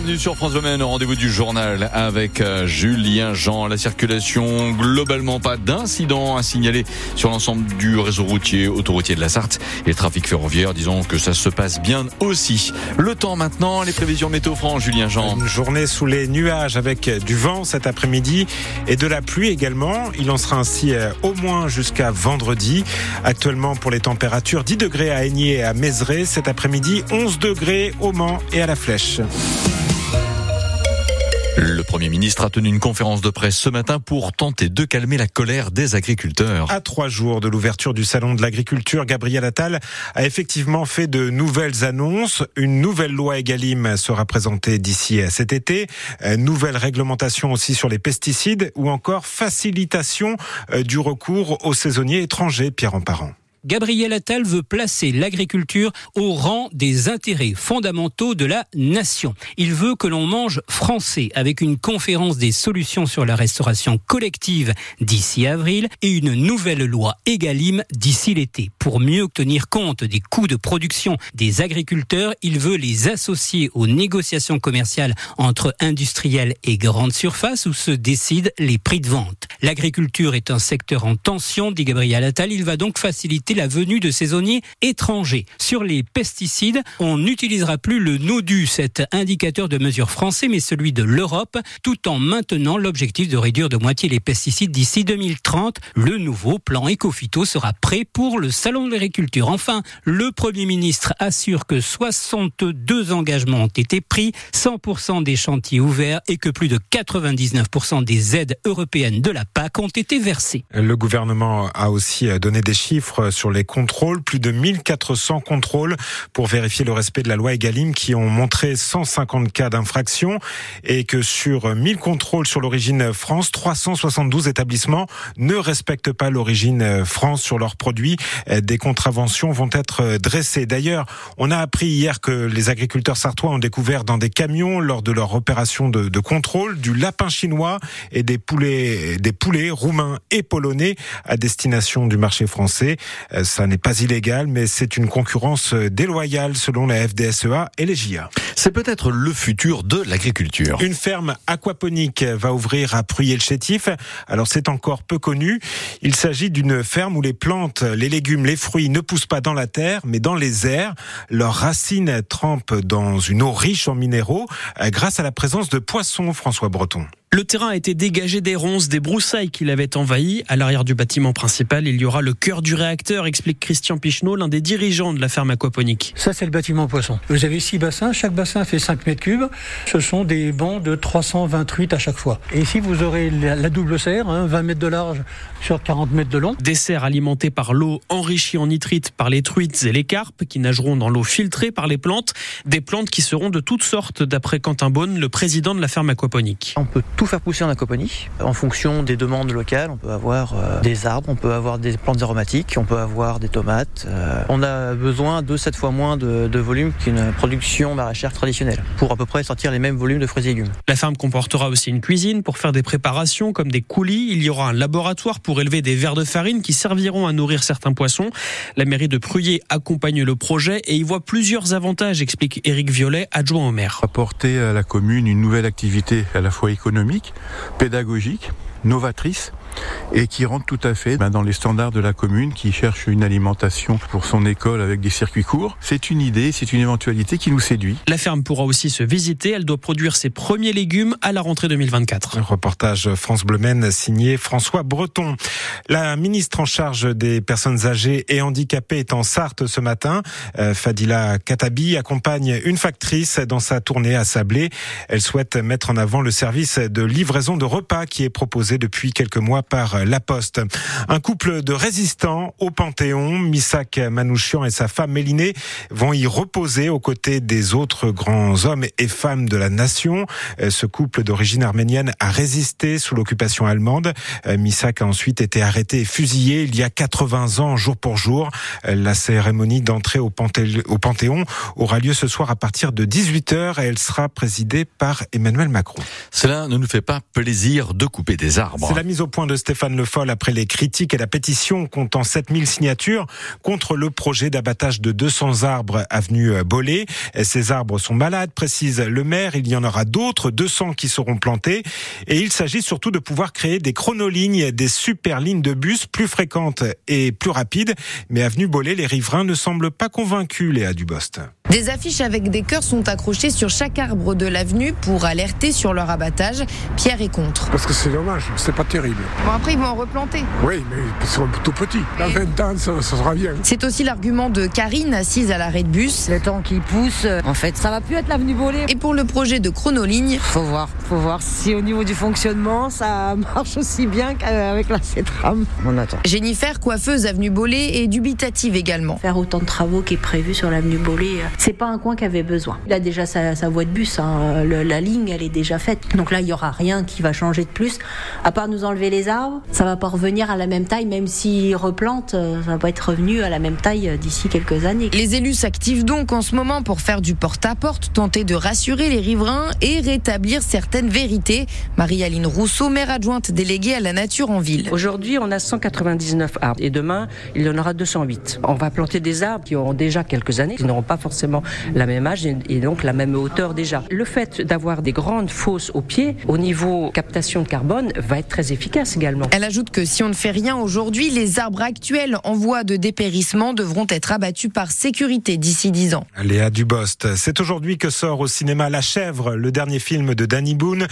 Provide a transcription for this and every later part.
bienvenue sur France Domaine, rendez-vous du journal avec euh, Julien Jean. La circulation, globalement pas d'incident à signaler sur l'ensemble du réseau routier, autoroutier de la Sarthe et le trafic ferroviaire. Disons que ça se passe bien aussi. Le temps maintenant, les prévisions météo France, Julien Jean. Une journée sous les nuages avec du vent cet après-midi et de la pluie également. Il en sera ainsi euh, au moins jusqu'à vendredi. Actuellement pour les températures, 10 degrés à Aigné et à Mézeray. Cet après-midi, 11 degrés au Mans et à la Flèche. Le Premier ministre a tenu une conférence de presse ce matin pour tenter de calmer la colère des agriculteurs. À trois jours de l'ouverture du salon de l'agriculture, Gabriel Attal a effectivement fait de nouvelles annonces. Une nouvelle loi Egalim sera présentée d'ici cet été. Nouvelle réglementation aussi sur les pesticides ou encore facilitation euh, du recours aux saisonniers étrangers, Pierre Emparent. Gabriel Attal veut placer l'agriculture au rang des intérêts fondamentaux de la nation. Il veut que l'on mange français avec une conférence des solutions sur la restauration collective d'ici avril et une nouvelle loi Egalim d'ici l'été. Pour mieux tenir compte des coûts de production des agriculteurs, il veut les associer aux négociations commerciales entre industriels et grandes surfaces où se décident les prix de vente. L'agriculture est un secteur en tension, dit Gabriel Attal. Il va donc faciliter la venue de saisonniers étrangers. Sur les pesticides, on n'utilisera plus le NODU, cet indicateur de mesure français, mais celui de l'Europe, tout en maintenant l'objectif de réduire de moitié les pesticides d'ici 2030. Le nouveau plan Ecofito sera prêt pour le Salon de l'agriculture. Enfin, le Premier ministre assure que 62 engagements ont été pris, 100% des chantiers ouverts et que plus de 99% des aides européennes de la PAC ont été versées. Le gouvernement a aussi donné des chiffres sur les contrôles, plus de 1400 contrôles pour vérifier le respect de la loi Egalim qui ont montré 150 cas d'infraction et que sur 1000 contrôles sur l'origine France, 372 établissements ne respectent pas l'origine France sur leurs produits. Des contraventions vont être dressées. D'ailleurs, on a appris hier que les agriculteurs sartois ont découvert dans des camions lors de leur opération de, de contrôle du lapin chinois et des poulets, des poulets roumains et polonais à destination du marché français. Euh, ça n'est pas illégal, mais c'est une concurrence euh, déloyale selon la FDSEA et les JA. C'est peut-être le futur de l'agriculture. Une ferme aquaponique va ouvrir à Pruyé-le-Chétif. Alors c'est encore peu connu. Il s'agit d'une ferme où les plantes, les légumes, les fruits ne poussent pas dans la terre, mais dans les airs. Leurs racines trempent dans une eau riche en minéraux euh, grâce à la présence de poissons, François Breton. Le terrain a été dégagé des ronces, des broussailles qui l'avaient envahi. À l'arrière du bâtiment principal, il y aura le cœur du réacteur, explique Christian Picheneau, l'un des dirigeants de la ferme aquaponique. Ça, c'est le bâtiment poisson. Vous avez six bassins, chaque bassin fait 5 mètres cubes. Ce sont des bancs de 328 à chaque fois. Et ici, vous aurez la double serre, hein, 20 mètres de large sur 40 mètres de long. Des serres alimentées par l'eau enrichie en nitrite par les truites et les carpes qui nageront dans l'eau filtrée par les plantes. Des plantes qui seront de toutes sortes, d'après Quentin Beaune, le président de la ferme aquaponique. On peut tout faire pousser en aquaponie. En fonction des demandes locales, on peut avoir euh, des arbres, on peut avoir des plantes aromatiques, on peut avoir des tomates. Euh, on a besoin de 7 fois moins de, de volume qu'une production maraîchère traditionnelle pour à peu près sortir les mêmes volumes de fruits et légumes. La ferme comportera aussi une cuisine pour faire des préparations comme des coulis. Il y aura un laboratoire pour élever des vers de farine qui serviront à nourrir certains poissons. La mairie de Pruyé accompagne le projet et y voit plusieurs avantages, explique Éric Violet, adjoint au maire. Apporter à la commune une nouvelle activité à la fois économique, pédagogique, novatrice et qui rentre tout à fait ben, dans les standards de la commune qui cherche une alimentation pour son école avec des circuits courts. C'est une idée, c'est une éventualité qui nous séduit. La ferme pourra aussi se visiter. Elle doit produire ses premiers légumes à la rentrée 2024. Un reportage France Bleu Maine signé François Breton. La ministre en charge des personnes âgées et handicapées est en Sarthe ce matin. Euh, Fadila Katabi accompagne une factrice dans sa tournée à Sablé. Elle souhaite mettre en avant le service de livraison de repas qui est proposé depuis quelques mois par La Poste. Un couple de résistants au Panthéon, Misak Manouchian et sa femme Mélinée, vont y reposer aux côtés des autres grands hommes et femmes de la nation. Ce couple d'origine arménienne a résisté sous l'occupation allemande. Misak a ensuite été arrêté et fusillé il y a 80 ans, jour pour jour. La cérémonie d'entrée au Panthéon aura lieu ce soir à partir de 18h et elle sera présidée par Emmanuel Macron. Cela ne nous fait pas plaisir de couper des C'est la mise au point de Stéphane Le Foll après les critiques et la pétition comptant 7000 signatures contre le projet d'abattage de 200 arbres avenue Bollé. Ces arbres sont malades, précise le maire. Il y en aura d'autres, 200 qui seront plantés. Et il s'agit surtout de pouvoir créer des chronolignes, des super lignes de bus plus fréquentes et plus rapides. Mais avenue Bollé, les riverains ne semblent pas convaincus, Léa Dubost. Des affiches avec des cœurs sont accrochées sur chaque arbre de l'avenue pour alerter sur leur abattage. Pierre est contre. Parce que c'est dommage, c'est pas terrible. Bon, après, ils vont en replanter. Oui, mais ils sont tout petits. Dans 20 ans, ça, ça sera bien. C'est aussi l'argument de Karine, assise à l'arrêt de bus. Le temps qui pousse, en fait, ça va plus être l'avenue Bollé. Et pour le projet de chronoligne, faut voir, faut voir si au niveau du fonctionnement, ça marche aussi bien qu'avec la CETRAM. On attend. Jennifer, coiffeuse avenue Bollé, est dubitative également. Faire autant de travaux qui est prévu sur l'avenue Bollé, c'est pas un coin qui avait besoin. Il a déjà sa, sa voie de bus, hein. Le, la ligne, elle est déjà faite. Donc là, il y aura rien qui va changer de plus, à part nous enlever les arbres. Ça va pas revenir à la même taille, même s'ils replantent, ça va pas être revenu à la même taille d'ici quelques années. Les élus s'activent donc en ce moment pour faire du porte-à-porte, tenter de rassurer les riverains et rétablir certaines vérités. Marie-Aline Rousseau, maire adjointe déléguée à la nature en ville. Aujourd'hui, on a 199 arbres et demain, il y en aura 208. On va planter des arbres qui auront déjà quelques années, qui n'auront pas forcément la même âge et donc la même hauteur déjà. Le fait d'avoir des grandes fosses au pied, au niveau captation de carbone, va être très efficace également. Elle ajoute que si on ne fait rien aujourd'hui, les arbres actuels en voie de dépérissement devront être abattus par sécurité d'ici 10 ans. Léa Dubost, c'est aujourd'hui que sort au cinéma La Chèvre, le dernier film de Danny Boone,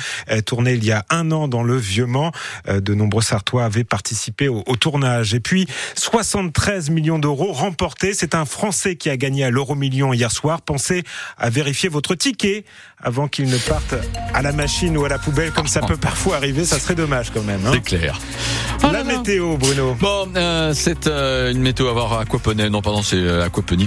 tourné il y a un an dans le Vieux-Mans. De nombreux Sartois avaient participé au, au tournage. Et puis, 73 millions d'euros remportés. C'est un Français qui a gagné à l'euro million hier soir. Pensez à vérifier votre ticket avant qu'il ne parte à la machine ou à la poubelle, comme ça peut parfois arriver. Ça serait dommage quand même. Hein c'est clair. La météo, Bruno. Bon, euh, c'est euh, une météo à voir à Aquaponais. Non, pardon, c'est Aquaponix.